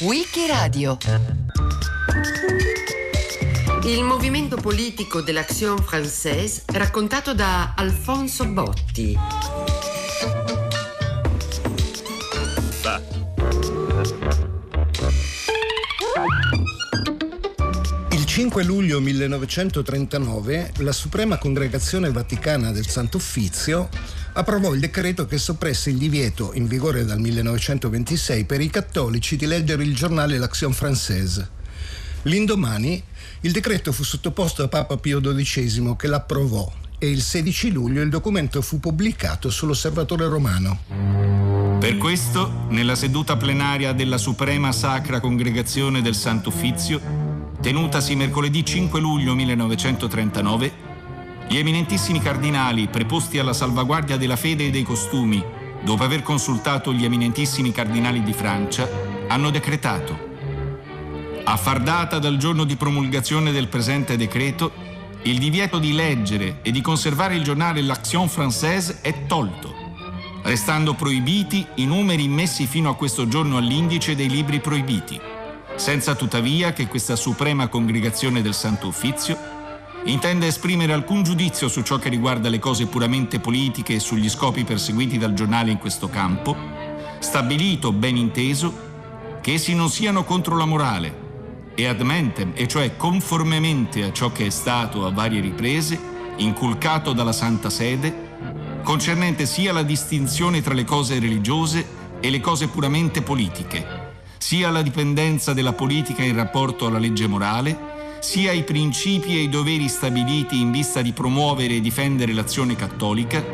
Wikiradio il movimento politico dell'Action Française raccontato da Alfonso Botti. Il 5 luglio 1939 la Suprema Congregazione Vaticana del Santo Uffizio approvò il decreto che soppresse il divieto, in vigore dal 1926, per i cattolici di leggere il giornale L'Action Française. L'indomani il decreto fu sottoposto a Papa Pio XII che l'approvò e il 16 luglio il documento fu pubblicato sull'Osservatore Romano. Per questo, nella seduta plenaria della Suprema Sacra Congregazione del Sant'Uffizio, tenutasi mercoledì 5 luglio 1939, gli eminentissimi cardinali preposti alla salvaguardia della fede e dei costumi, dopo aver consultato gli eminentissimi cardinali di Francia, hanno decretato. A far data dal giorno di promulgazione del presente decreto, il divieto di leggere e di conservare il giornale L'Action Française è tolto, restando proibiti i numeri immessi fino a questo giorno all'indice dei libri proibiti, senza tuttavia che questa suprema congregazione del Santo Uffizio intende esprimere alcun giudizio su ciò che riguarda le cose puramente politiche e sugli scopi perseguiti dal giornale in questo campo, stabilito ben inteso che essi non siano contro la morale, e ad mentem, e cioè conformemente a ciò che è stato a varie riprese inculcato dalla Santa Sede, concernente sia la distinzione tra le cose religiose e le cose puramente politiche, sia la dipendenza della politica in rapporto alla legge morale, sia i principi e i doveri stabiliti in vista di promuovere e difendere l'azione cattolica,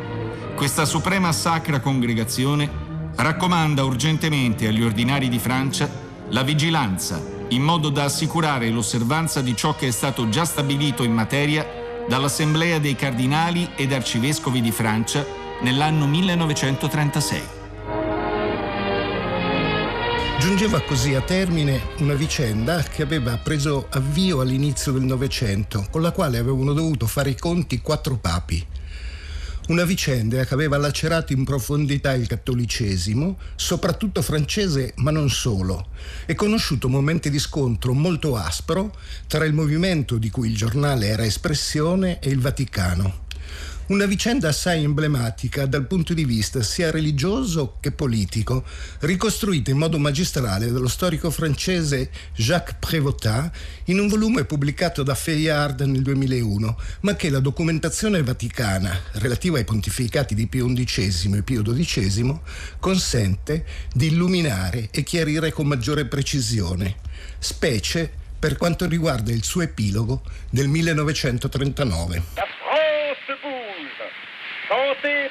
questa suprema sacra congregazione raccomanda urgentemente agli ordinari di Francia la vigilanza in modo da assicurare l'osservanza di ciò che è stato già stabilito in materia dall'Assemblea dei Cardinali ed Arcivescovi di Francia nell'anno 1936. Giungeva così a termine una vicenda che aveva preso avvio all'inizio del Novecento, con la quale avevano dovuto fare i conti quattro papi. Una vicenda che aveva lacerato in profondità il cattolicesimo, soprattutto francese, ma non solo, e conosciuto momenti di scontro molto aspro tra il movimento di cui il giornale era espressione e il Vaticano. Una vicenda assai emblematica dal punto di vista sia religioso che politico, ricostruita in modo magistrale dallo storico francese Jacques Prévotat in un volume pubblicato da Fayard nel 2001, ma che la documentazione vaticana relativa ai pontificati di Pio XI e Pio XII consente di illuminare e chiarire con maggiore precisione, specie per quanto riguarda il suo epilogo del 1939.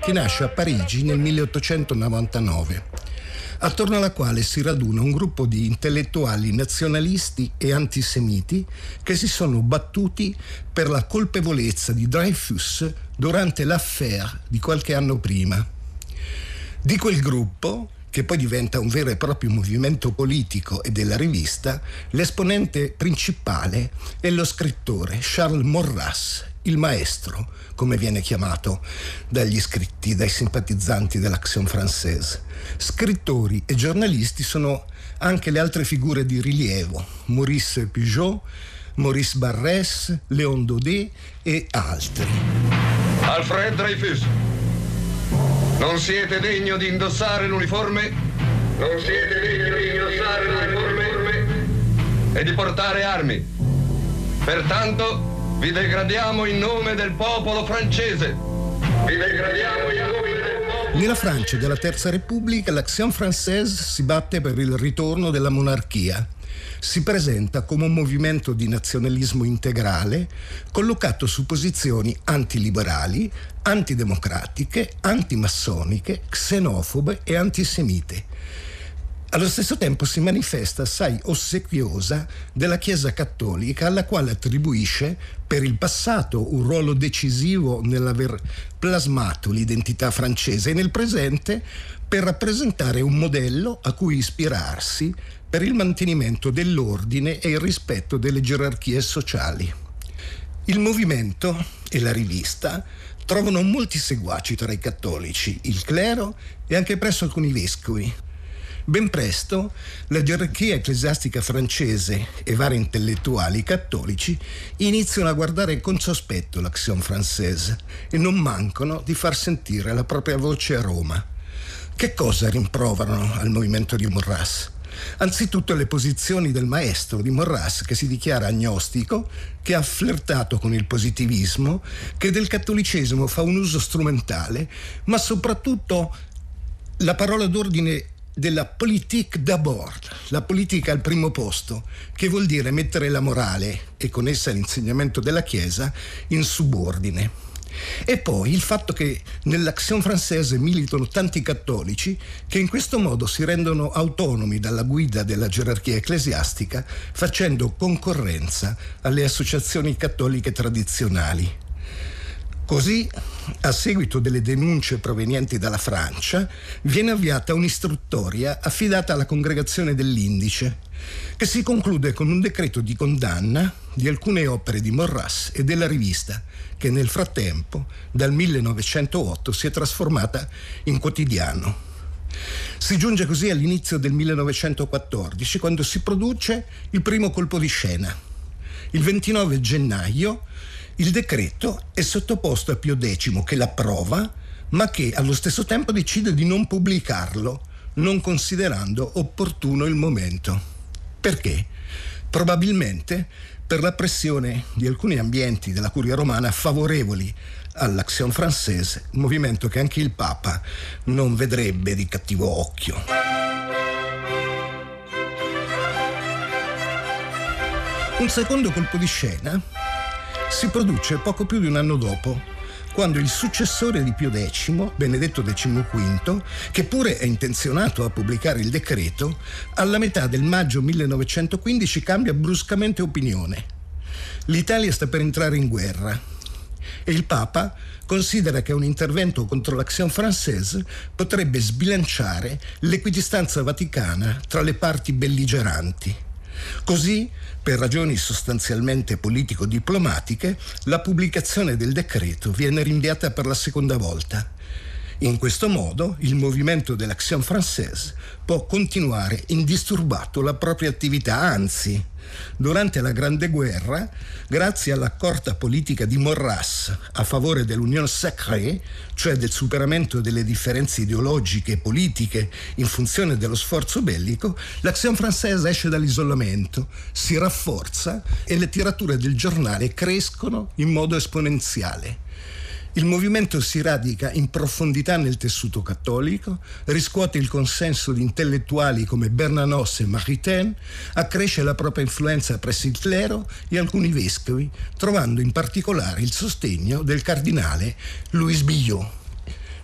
che nasce a Parigi nel 1899, attorno alla quale si raduna un gruppo di intellettuali nazionalisti e antisemiti che si sono battuti per la colpevolezza di Dreyfus durante l'affaire di qualche anno prima. Di quel gruppo, che poi diventa un vero e proprio movimento politico e della rivista, l'esponente principale è lo scrittore Charles Morras, il maestro, come viene chiamato dagli iscritti, dai simpatizzanti dell'Action Française. Scrittori e giornalisti sono anche le altre figure di rilievo, Maurice Pujot, Maurice Barrès, Léon Daudet e altri. Alfred Dreyfus, non siete degno di indossare l'uniforme? Non siete degno di indossare l'uniforme e di portare armi. Pertanto vi degradiamo in nome del popolo francese. Vi degradiamo in nome del popolo. Nella Francia della Terza Repubblica l'Action Française si batte per il ritorno della monarchia. Si presenta come un movimento di nazionalismo integrale collocato su posizioni antiliberali, antidemocratiche, antimassoniche, xenofobe e antisemite allo stesso tempo si manifesta assai ossequiosa della Chiesa cattolica alla quale attribuisce per il passato un ruolo decisivo nell'aver plasmato l'identità francese e nel presente per rappresentare un modello a cui ispirarsi per il mantenimento dell'ordine e il rispetto delle gerarchie sociali. Il movimento e la rivista trovano molti seguaci tra i cattolici, il clero e anche presso alcuni vescovi. Ben presto la gerarchia ecclesiastica francese e vari intellettuali cattolici iniziano a guardare con sospetto l'Action Française e non mancano di far sentire la propria voce a Roma. Che cosa rimproverano al movimento di Morras? Anzitutto le posizioni del maestro di Morras, che si dichiara agnostico, che ha flirtato con il positivismo, che del cattolicesimo fa un uso strumentale, ma soprattutto la parola d'ordine della politique d'abord, la politica al primo posto, che vuol dire mettere la morale e con essa l'insegnamento della Chiesa in subordine. E poi il fatto che nell'Action Française militano tanti cattolici che in questo modo si rendono autonomi dalla guida della gerarchia ecclesiastica facendo concorrenza alle associazioni cattoliche tradizionali. Così, a seguito delle denunce provenienti dalla Francia, viene avviata un'istruttoria affidata alla congregazione dell'Indice, che si conclude con un decreto di condanna di alcune opere di Morras e della rivista, che nel frattempo, dal 1908, si è trasformata in quotidiano. Si giunge così all'inizio del 1914, quando si produce il primo colpo di scena. Il 29 gennaio il decreto è sottoposto a Pio X che l'approva, ma che allo stesso tempo decide di non pubblicarlo, non considerando opportuno il momento. Perché? Probabilmente per la pressione di alcuni ambienti della curia romana favorevoli all'Action Française, movimento che anche il Papa non vedrebbe di cattivo occhio. Un secondo colpo di scena si produce poco più di un anno dopo, quando il successore di Pio X, Benedetto XV, che pure è intenzionato a pubblicare il decreto, alla metà del maggio 1915 cambia bruscamente opinione. L'Italia sta per entrare in guerra e il Papa considera che un intervento contro l'Action Française potrebbe sbilanciare l'equidistanza vaticana tra le parti belligeranti. Così per ragioni sostanzialmente politico-diplomatiche, la pubblicazione del decreto viene rinviata per la seconda volta. In questo modo il movimento dell'Action Française può continuare indisturbato la propria attività, anzi, Durante la Grande Guerra, grazie all'accorta politica di Morras a favore dell'Union Sacrée, cioè del superamento delle differenze ideologiche e politiche in funzione dello sforzo bellico, l'Action Française esce dall'isolamento, si rafforza e le tirature del giornale crescono in modo esponenziale. Il movimento si radica in profondità nel tessuto cattolico, riscuote il consenso di intellettuali come Bernanos e Maritain, accresce la propria influenza presso il clero e alcuni vescovi, trovando in particolare il sostegno del cardinale Louis Billot.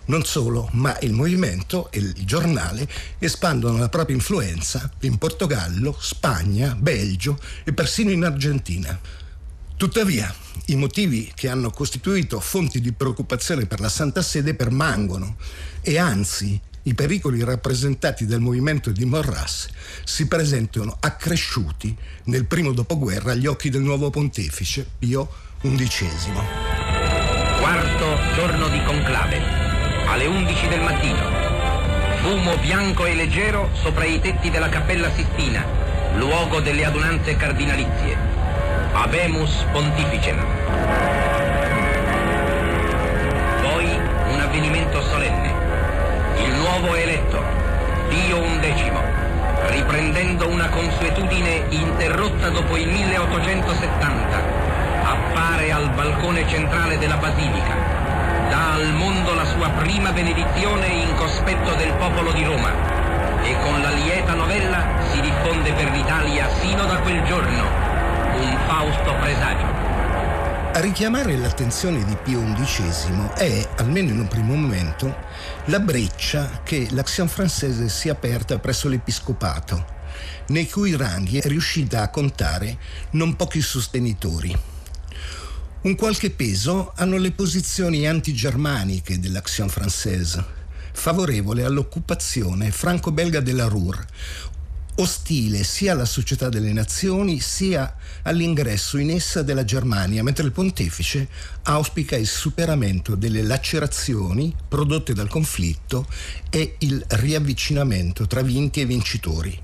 Non solo, ma il movimento e il giornale espandono la propria influenza in Portogallo, Spagna, Belgio e persino in Argentina. Tuttavia, i motivi che hanno costituito fonti di preoccupazione per la Santa Sede permangono e anzi i pericoli rappresentati dal movimento di Morras si presentano accresciuti nel primo dopoguerra agli occhi del nuovo pontefice Pio XI. Quarto giorno di conclave, alle 11 del mattino. Fumo bianco e leggero sopra i tetti della Cappella Sistina, luogo delle adunanze cardinalizie. Habemus Pontificem. Poi un avvenimento solenne. Il nuovo eletto, Pio XI, riprendendo una consuetudine interrotta dopo il 1870, appare al balcone centrale della Basilica, dà al mondo la sua prima benedizione in cospetto del popolo di Roma e con la lieta novella si diffonde per l'Italia sino da quel giorno un fausto presagio. A richiamare l'attenzione di Pio XI è, almeno in un primo momento, la breccia che l'Action Française si è aperta presso l'Episcopato, nei cui ranghi è riuscita a contare non pochi sostenitori. Un qualche peso hanno le posizioni antigermaniche dell'Action Française, favorevole all'occupazione franco-belga della Ruhr, ostile sia alla società delle nazioni sia all'ingresso in essa della Germania, mentre il pontefice auspica il superamento delle lacerazioni prodotte dal conflitto e il riavvicinamento tra vinti e vincitori.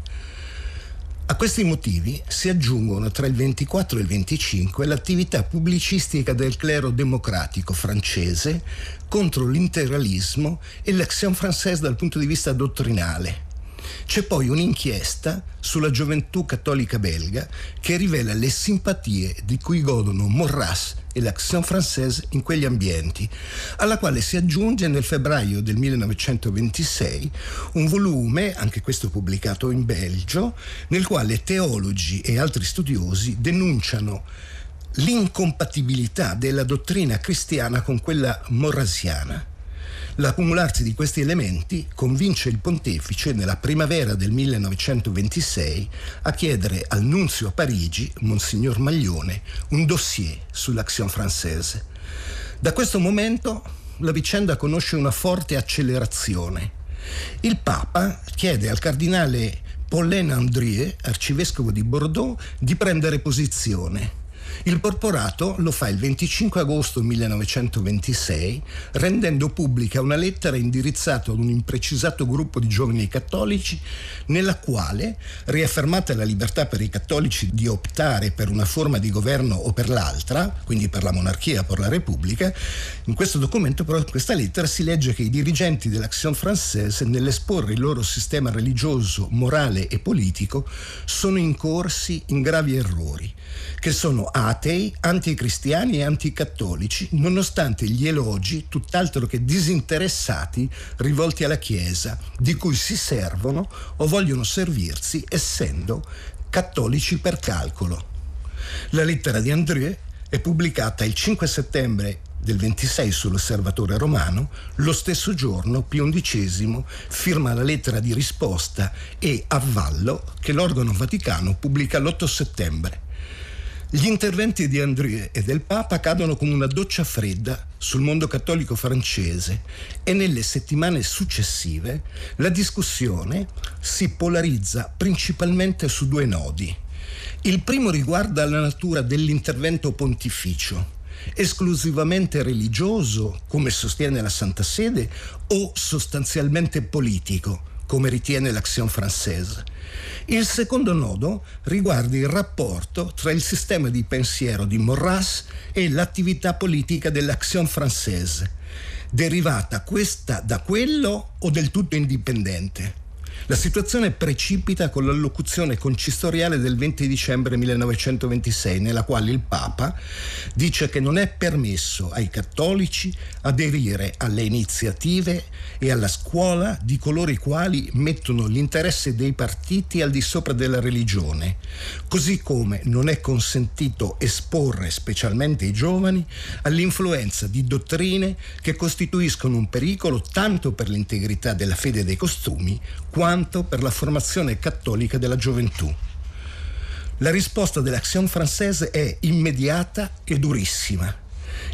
A questi motivi si aggiungono tra il 24 e il 25 l'attività pubblicistica del clero democratico francese contro l'integralismo e l'action française dal punto di vista dottrinale, c'è poi un'inchiesta sulla gioventù cattolica belga che rivela le simpatie di cui godono Morras e l'Action Française in quegli ambienti, alla quale si aggiunge nel febbraio del 1926 un volume, anche questo pubblicato in Belgio, nel quale teologi e altri studiosi denunciano l'incompatibilità della dottrina cristiana con quella morrasiana. L'accumularsi di questi elementi convince il pontefice nella primavera del 1926 a chiedere al nunzio a Parigi, Monsignor Maglione, un dossier sull'Action Française. Da questo momento la vicenda conosce una forte accelerazione. Il Papa chiede al cardinale Paulin Andrieux, arcivescovo di Bordeaux, di prendere posizione il porporato lo fa il 25 agosto 1926 rendendo pubblica una lettera indirizzata ad un imprecisato gruppo di giovani cattolici nella quale, riaffermata la libertà per i cattolici di optare per una forma di governo o per l'altra, quindi per la monarchia o per la repubblica, in questo documento però in questa lettera si legge che i dirigenti dell'Action Française nell'esporre il loro sistema religioso, morale e politico sono incorsi in gravi errori che sono atei, anticristiani e anticattolici, nonostante gli elogi tutt'altro che disinteressati rivolti alla Chiesa, di cui si servono o vogliono servirsi essendo cattolici per calcolo. La lettera di André è pubblicata il 5 settembre del 26 sull'Osservatore Romano, lo stesso giorno Pio XI firma la lettera di risposta e avvallo che l'organo vaticano pubblica l'8 settembre. Gli interventi di André e del Papa cadono come una doccia fredda sul mondo cattolico francese e nelle settimane successive la discussione si polarizza principalmente su due nodi. Il primo riguarda la natura dell'intervento pontificio esclusivamente religioso, come sostiene la Santa Sede, o sostanzialmente politico, come ritiene l'Action Française. Il secondo nodo riguarda il rapporto tra il sistema di pensiero di Maurras e l'attività politica dell'Action Française, derivata questa da quello o del tutto indipendente. La situazione precipita con l'allocuzione concistoriale del 20 dicembre 1926, nella quale il Papa dice che non è permesso ai cattolici aderire alle iniziative e alla scuola di coloro i quali mettono l'interesse dei partiti al di sopra della religione, così come non è consentito esporre specialmente i giovani all'influenza di dottrine che costituiscono un pericolo tanto per l'integrità della fede e dei costumi quanto per la formazione cattolica della gioventù. La risposta dell'Action Française è immediata e durissima.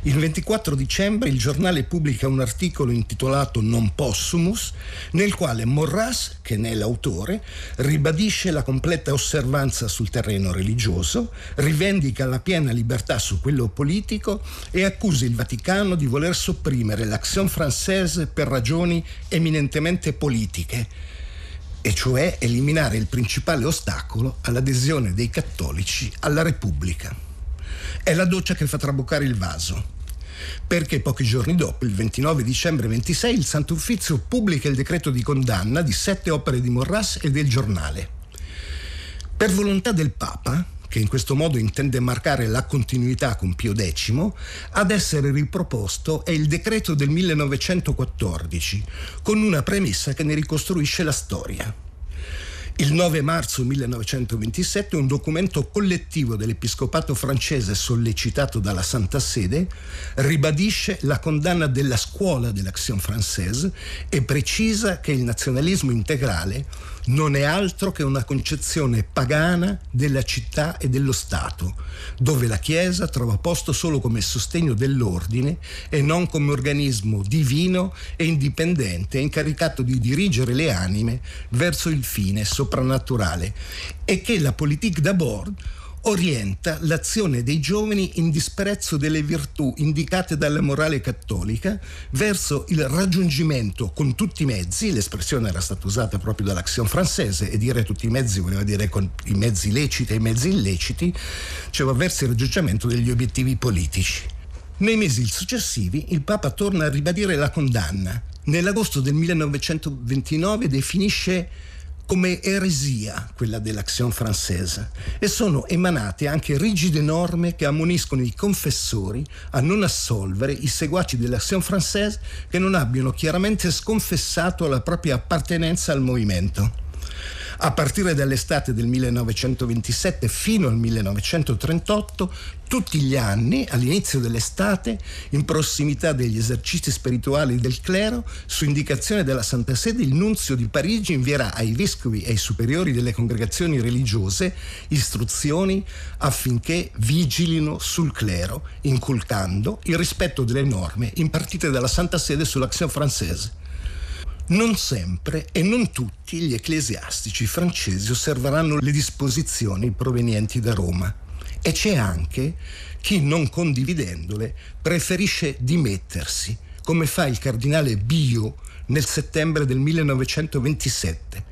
Il 24 dicembre il giornale pubblica un articolo intitolato Non possumus, nel quale Morras, che ne è l'autore, ribadisce la completa osservanza sul terreno religioso, rivendica la piena libertà su quello politico e accusa il Vaticano di voler sopprimere l'Action Française per ragioni eminentemente politiche e cioè eliminare il principale ostacolo all'adesione dei cattolici alla Repubblica. È la doccia che fa traboccare il vaso, perché pochi giorni dopo, il 29 dicembre 26, il Santo Uffizio pubblica il decreto di condanna di sette opere di Morras e del giornale. Per volontà del Papa, che in questo modo intende marcare la continuità con Pio X, ad essere riproposto è il decreto del 1914, con una premessa che ne ricostruisce la storia. Il 9 marzo 1927 un documento collettivo dell'Episcopato francese sollecitato dalla Santa Sede ribadisce la condanna della scuola dell'Action Française e precisa che il nazionalismo integrale non è altro che una concezione pagana della città e dello Stato, dove la Chiesa trova posto solo come sostegno dell'ordine e non come organismo divino e indipendente incaricato di dirigere le anime verso il fine soprannaturale e che la politique d'abord orienta l'azione dei giovani in disprezzo delle virtù indicate dalla morale cattolica verso il raggiungimento con tutti i mezzi, l'espressione era stata usata proprio dall'Action Française e dire tutti i mezzi voleva dire con i mezzi leciti e i mezzi illeciti, cioè verso il raggiungimento degli obiettivi politici. Nei mesi successivi il Papa torna a ribadire la condanna. Nell'agosto del 1929 definisce come eresia quella dell'Action Française e sono emanate anche rigide norme che ammoniscono i confessori a non assolvere i seguaci dell'Action Française che non abbiano chiaramente sconfessato la propria appartenenza al movimento. A partire dall'estate del 1927 fino al 1938, tutti gli anni, all'inizio dell'estate, in prossimità degli esercizi spirituali del clero, su indicazione della Santa Sede, il nunzio di Parigi invierà ai vescovi e ai superiori delle congregazioni religiose istruzioni affinché vigilino sul clero, inculcando il rispetto delle norme impartite dalla Santa Sede sull'Action Française. Non sempre e non tutti gli ecclesiastici francesi osserveranno le disposizioni provenienti da Roma e c'è anche chi, non condividendole, preferisce dimettersi, come fa il cardinale Bio nel settembre del 1927.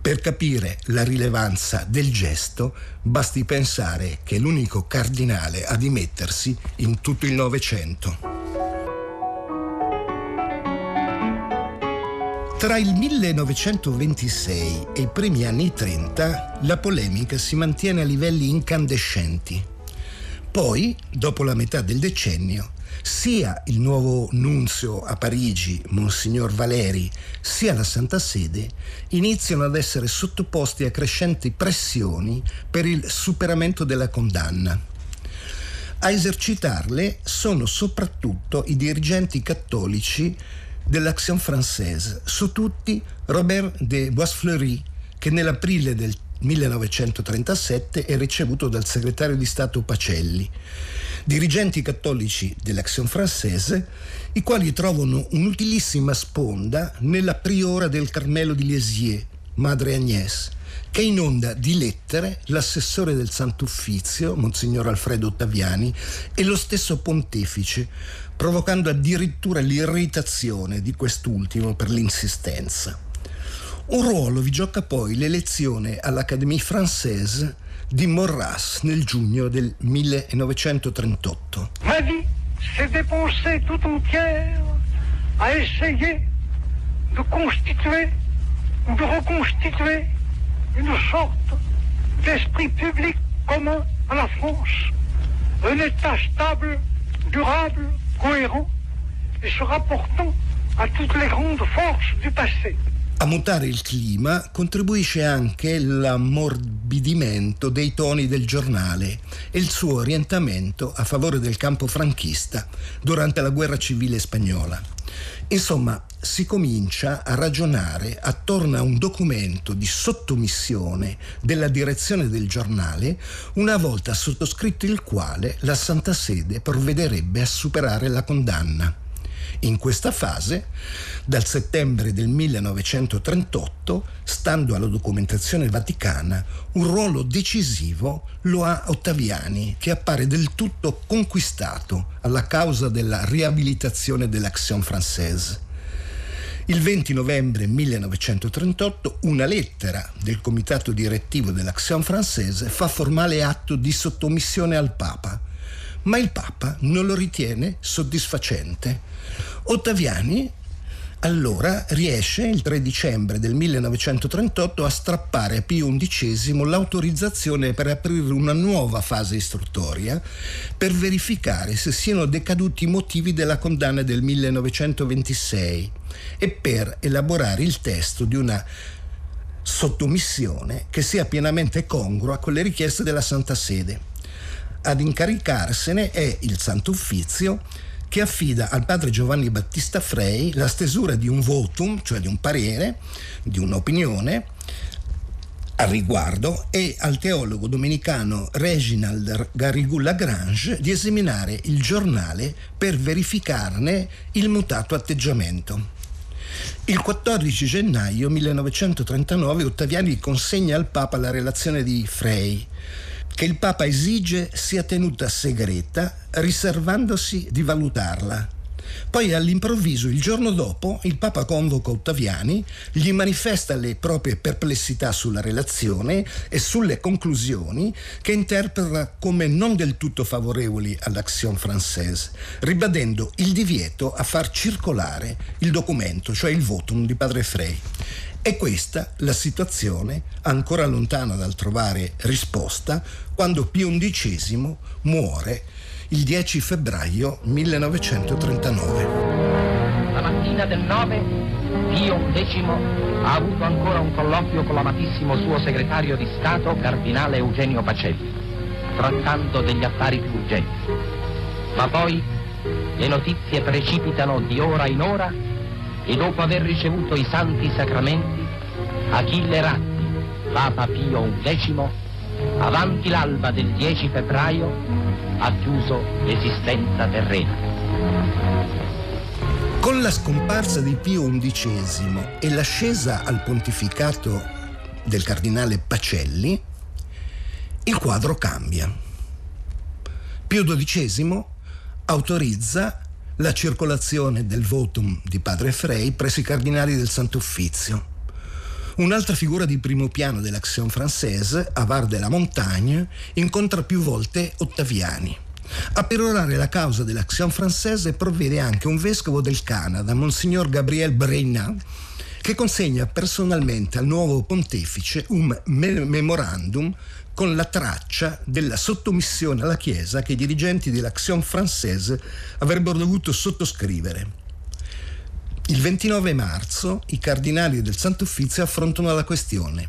Per capire la rilevanza del gesto basti pensare che è l'unico cardinale a dimettersi in tutto il Novecento. Tra il 1926 e i primi anni 30 la polemica si mantiene a livelli incandescenti. Poi, dopo la metà del decennio, sia il nuovo nunzio a Parigi, Monsignor Valeri, sia la Santa Sede iniziano ad essere sottoposti a crescenti pressioni per il superamento della condanna. A esercitarle sono soprattutto i dirigenti cattolici dell'Action Française, su tutti Robert de Boisfleury, che nell'aprile del 1937 è ricevuto dal segretario di Stato Pacelli, dirigenti cattolici dell'Action Française, i quali trovano un'utilissima sponda nella priora del Carmelo di Lisieux, Madre Agnès, che inonda di lettere l'assessore del Sant'Uffizio, Monsignor Alfredo Ottaviani, e lo stesso pontefice, provocando addirittura l'irritazione di quest'ultimo per l'insistenza. Un ruolo vi gioca poi l'elezione all'Académie Française di Morras nel giugno del 1938. Ma vie s'est dépensée tout entière à essayer de constituer ou de reconstituer une sorte d'esprit public commun à la France, un État stable, durable, coerent et se rapportant a tutte le grandes forces du passé. A mutare il clima contribuisce anche l'ammorbidimento dei toni del giornale e il suo orientamento a favore del campo franchista durante la guerra civile spagnola. Insomma, si comincia a ragionare attorno a un documento di sottomissione della direzione del giornale, una volta sottoscritto il quale la Santa Sede provvederebbe a superare la condanna. In questa fase, dal settembre del 1938, stando alla documentazione vaticana, un ruolo decisivo lo ha Ottaviani, che appare del tutto conquistato alla causa della riabilitazione dell'Action Française. Il 20 novembre 1938 una lettera del comitato direttivo dell'Action Française fa formale atto di sottomissione al Papa, ma il Papa non lo ritiene soddisfacente Ottaviani allora riesce il 3 dicembre del 1938 a strappare a Pio XI l'autorizzazione per aprire una nuova fase istruttoria per verificare se siano decaduti i motivi della condanna del 1926 e per elaborare il testo di una sottomissione che sia pienamente congrua con le richieste della Santa Sede. Ad incaricarsene è il Santo Uffizio che affida al padre Giovanni Battista Frei la stesura di un votum, cioè di un parere, di un'opinione, al riguardo e al teologo domenicano Reginald Garrigou Lagrange di esaminare il giornale per verificarne il mutato atteggiamento. Il 14 gennaio 1939 Ottaviani consegna al Papa la relazione di Frey, che il Papa esige sia tenuta segreta, riservandosi di valutarla. Poi all'improvviso, il giorno dopo, il Papa convoca Ottaviani, gli manifesta le proprie perplessità sulla relazione e sulle conclusioni che interpreta come non del tutto favorevoli all'Action Française, ribadendo il divieto a far circolare il documento, cioè il votum di Padre Frey. È questa la situazione, ancora lontana dal trovare risposta, quando Pio XI muore il 10 febbraio 1939. La mattina del 9 Pio XI ha avuto ancora un colloquio con l'amatissimo suo segretario di Stato, cardinale Eugenio Pacelli, trattando degli affari più urgenti. Ma poi le notizie precipitano di ora in ora e dopo aver ricevuto i santi sacramenti, Achille Ratti, Papa Pio XI, avanti l'alba del 10 febbraio, ha chiuso l'esistenza terrena. Con la scomparsa di Pio XI e l'ascesa al pontificato del cardinale Pacelli, il quadro cambia. Pio XII autorizza la circolazione del votum di padre Frey presso i cardinali del Santo Uffizio Un'altra figura di primo piano dell'Action Française, Avar de la Montagne, incontra più volte Ottaviani. A perorare la causa dell'Action Française provvede anche un vescovo del Canada, Monsignor Gabriel Breynat, che consegna personalmente al nuovo pontefice un me- memorandum con la traccia della sottomissione alla Chiesa che i dirigenti dell'Action Française avrebbero dovuto sottoscrivere. Il 29 marzo i cardinali del Santo Uffizio affrontano la questione.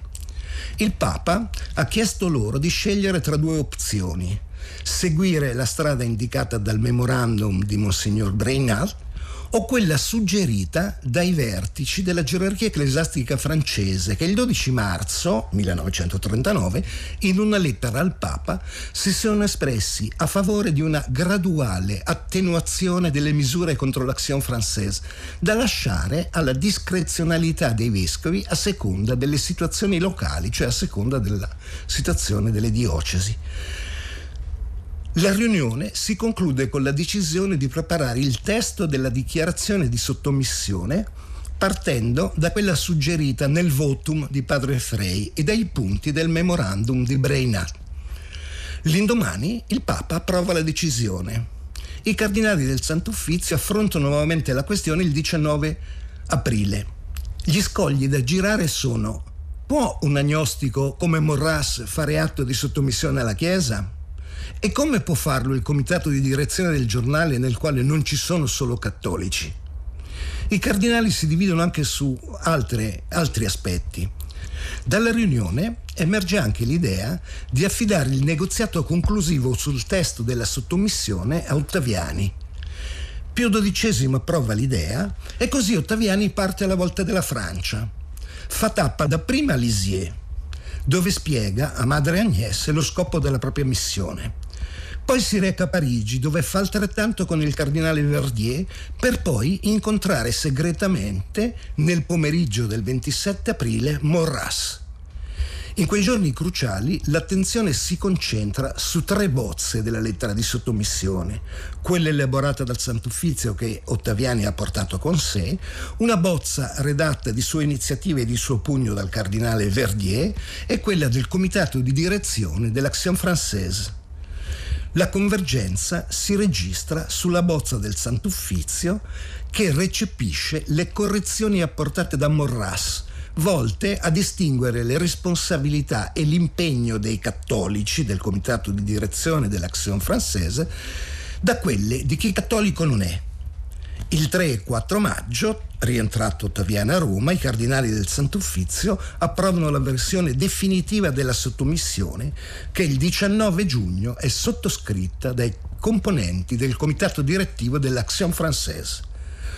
Il Papa ha chiesto loro di scegliere tra due opzioni, seguire la strada indicata dal memorandum di Monsignor Brainard o quella suggerita dai vertici della gerarchia ecclesiastica francese che il 12 marzo 1939 in una lettera al Papa si sono espressi a favore di una graduale attenuazione delle misure contro l'azione française da lasciare alla discrezionalità dei vescovi a seconda delle situazioni locali, cioè a seconda della situazione delle diocesi. La riunione si conclude con la decisione di preparare il testo della dichiarazione di sottomissione partendo da quella suggerita nel votum di padre Frey e dai punti del memorandum di Brainat. L'indomani il Papa approva la decisione. I cardinali del Santo Uffizio affrontano nuovamente la questione il 19 aprile. Gli scogli da girare sono può un agnostico come Morras fare atto di sottomissione alla Chiesa? E come può farlo il comitato di direzione del giornale nel quale non ci sono solo cattolici? I cardinali si dividono anche su altre, altri aspetti. Dalla riunione emerge anche l'idea di affidare il negoziato conclusivo sul testo della sottomissione a Ottaviani. Pio XII approva l'idea e così Ottaviani parte alla volta della Francia. Fa tappa dapprima a Lisieux, dove spiega a Madre Agnès lo scopo della propria missione. Poi si reca a Parigi, dove fa altrettanto con il cardinale Verdier, per poi incontrare segretamente, nel pomeriggio del 27 aprile, Morras. In quei giorni cruciali l'attenzione si concentra su tre bozze della lettera di sottomissione, quella elaborata dal Sant'Uffizio che Ottaviani ha portato con sé, una bozza redatta di sue iniziative e di suo pugno dal cardinale Verdier e quella del comitato di direzione dell'Action Française. La convergenza si registra sulla bozza del Sant'Uffizio che recepisce le correzioni apportate da Morras, volte a distinguere le responsabilità e l'impegno dei cattolici del comitato di direzione dell'Action Française da quelle di chi cattolico non è. Il 3 e 4 maggio, rientrato Ottaviano a Roma, i cardinali del Sant'Uffizio approvano la versione definitiva della sottomissione che il 19 giugno è sottoscritta dai componenti del comitato direttivo dell'Action Française.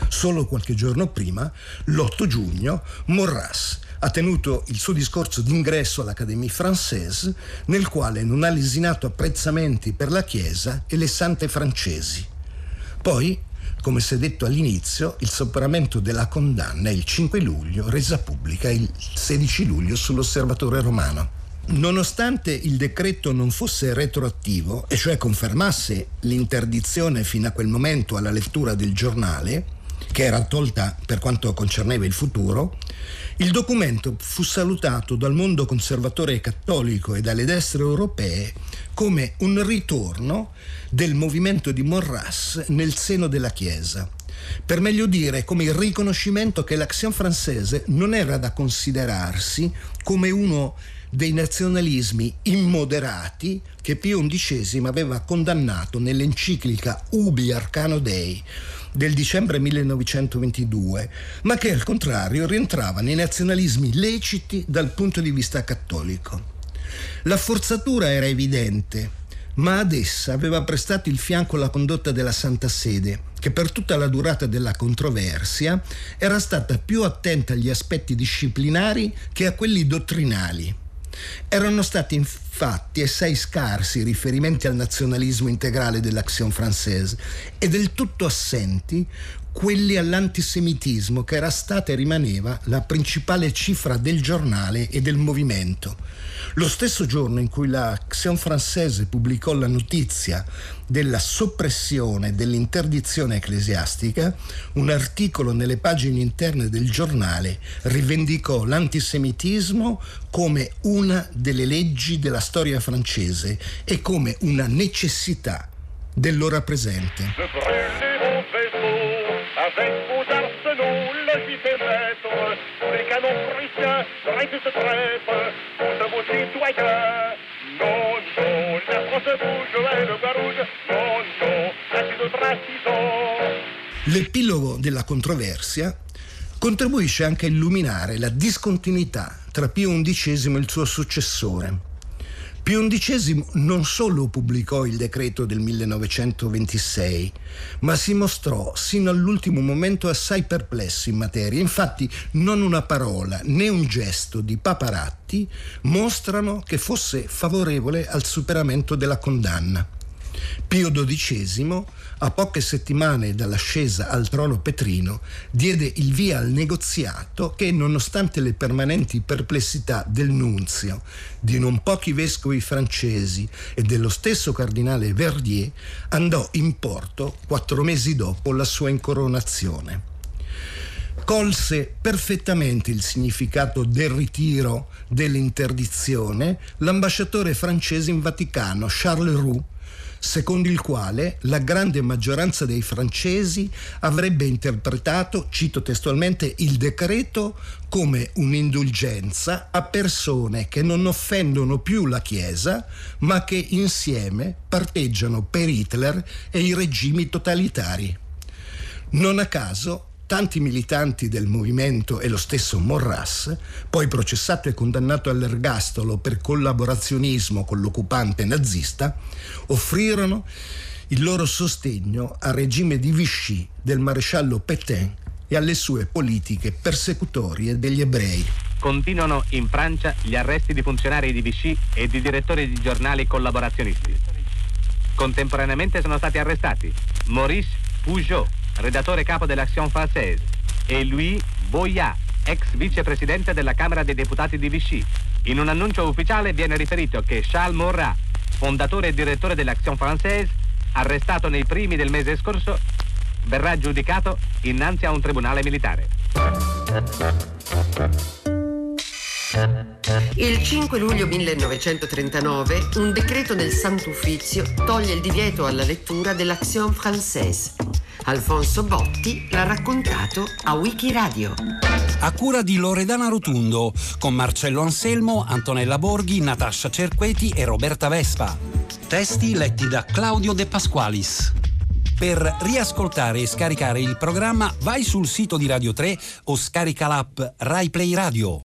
Solo qualche giorno prima, l'8 giugno, Morras ha tenuto il suo discorso d'ingresso all'Académie Française, nel quale non ha lesinato apprezzamenti per la Chiesa e le sante francesi. Poi come si è detto all'inizio, il superamento della condanna il 5 luglio, resa pubblica il 16 luglio sull'osservatore romano. Nonostante il decreto non fosse retroattivo, e cioè confermasse l'interdizione fino a quel momento alla lettura del giornale, che era tolta per quanto concerneva il futuro, il documento fu salutato dal mondo conservatore cattolico e dalle destre europee come un ritorno del movimento di Morras nel seno della Chiesa. Per meglio dire, come il riconoscimento che l'Action Française non era da considerarsi come uno dei nazionalismi immoderati che Pio XI aveva condannato nell'enciclica Ubi Arcano Dei del dicembre 1922, ma che al contrario rientrava nei nazionalismi leciti dal punto di vista cattolico. La forzatura era evidente, ma ad essa aveva prestato il fianco la condotta della Santa Sede, che per tutta la durata della controversia era stata più attenta agli aspetti disciplinari che a quelli dottrinali. Erano stati infatti assai scarsi i riferimenti al nazionalismo integrale dell'Action Française e del tutto assenti quelli all'antisemitismo che era stata e rimaneva la principale cifra del giornale e del movimento. Lo stesso giorno in cui l'Action Française pubblicò la notizia della soppressione dell'interdizione ecclesiastica, un articolo nelle pagine interne del giornale rivendicò l'antisemitismo come una delle leggi della storia francese e come una necessità dell'ora presente. Avec vos arsenaux, logis maîtres, les canons prussiens, règles de traître, tous vos citoyens. Non, non, la France bouge, elle barouge, non, non, lasci de. L'epilogo della controversia contribuisce anche a illuminare la discontinuità tra Pio XI e il suo successore Pio XI non solo pubblicò il decreto del 1926, ma si mostrò sino all'ultimo momento assai perplesso in materia. Infatti non una parola né un gesto di Paparatti mostrano che fosse favorevole al superamento della condanna. Pio XII, a poche settimane dall'ascesa al trono petrino, diede il via al negoziato che, nonostante le permanenti perplessità del nunzio, di non pochi vescovi francesi e dello stesso cardinale Verdier, andò in porto quattro mesi dopo la sua incoronazione. Colse perfettamente il significato del ritiro dell'interdizione l'ambasciatore francese in Vaticano, Charles Roux, secondo il quale la grande maggioranza dei francesi avrebbe interpretato, cito testualmente, il decreto come un'indulgenza a persone che non offendono più la Chiesa, ma che insieme parteggiano per Hitler e i regimi totalitari. Non a caso tanti militanti del movimento e lo stesso Morras, poi processato e condannato all'ergastolo per collaborazionismo con l'occupante nazista, offrirono il loro sostegno al regime di Vichy del maresciallo Pétain e alle sue politiche persecutorie degli ebrei. Continuano in Francia gli arresti di funzionari di Vichy e di direttori di giornali collaborazionisti. Contemporaneamente sono stati arrestati Maurice Peugeot, redattore capo dell'Action Française, e Louis Boyat, ex vicepresidente della Camera dei Deputati di Vichy. In un annuncio ufficiale viene riferito che Charles Maurrat, fondatore e direttore dell'Action Française, arrestato nei primi del mese scorso, verrà giudicato innanzi a un tribunale militare. Il 5 luglio 1939 un decreto del Sant'Uffizio toglie il divieto alla lettura dell'Action Française. Alfonso Botti l'ha raccontato a Wikiradio. A cura di Loredana Rotundo, con Marcello Anselmo, Antonella Borghi, Natascia Cerqueti e Roberta Vespa. Testi letti da Claudio De Pasqualis. Per riascoltare e scaricare il programma vai sul sito di Radio 3 o scarica l'app RaiPlay Radio.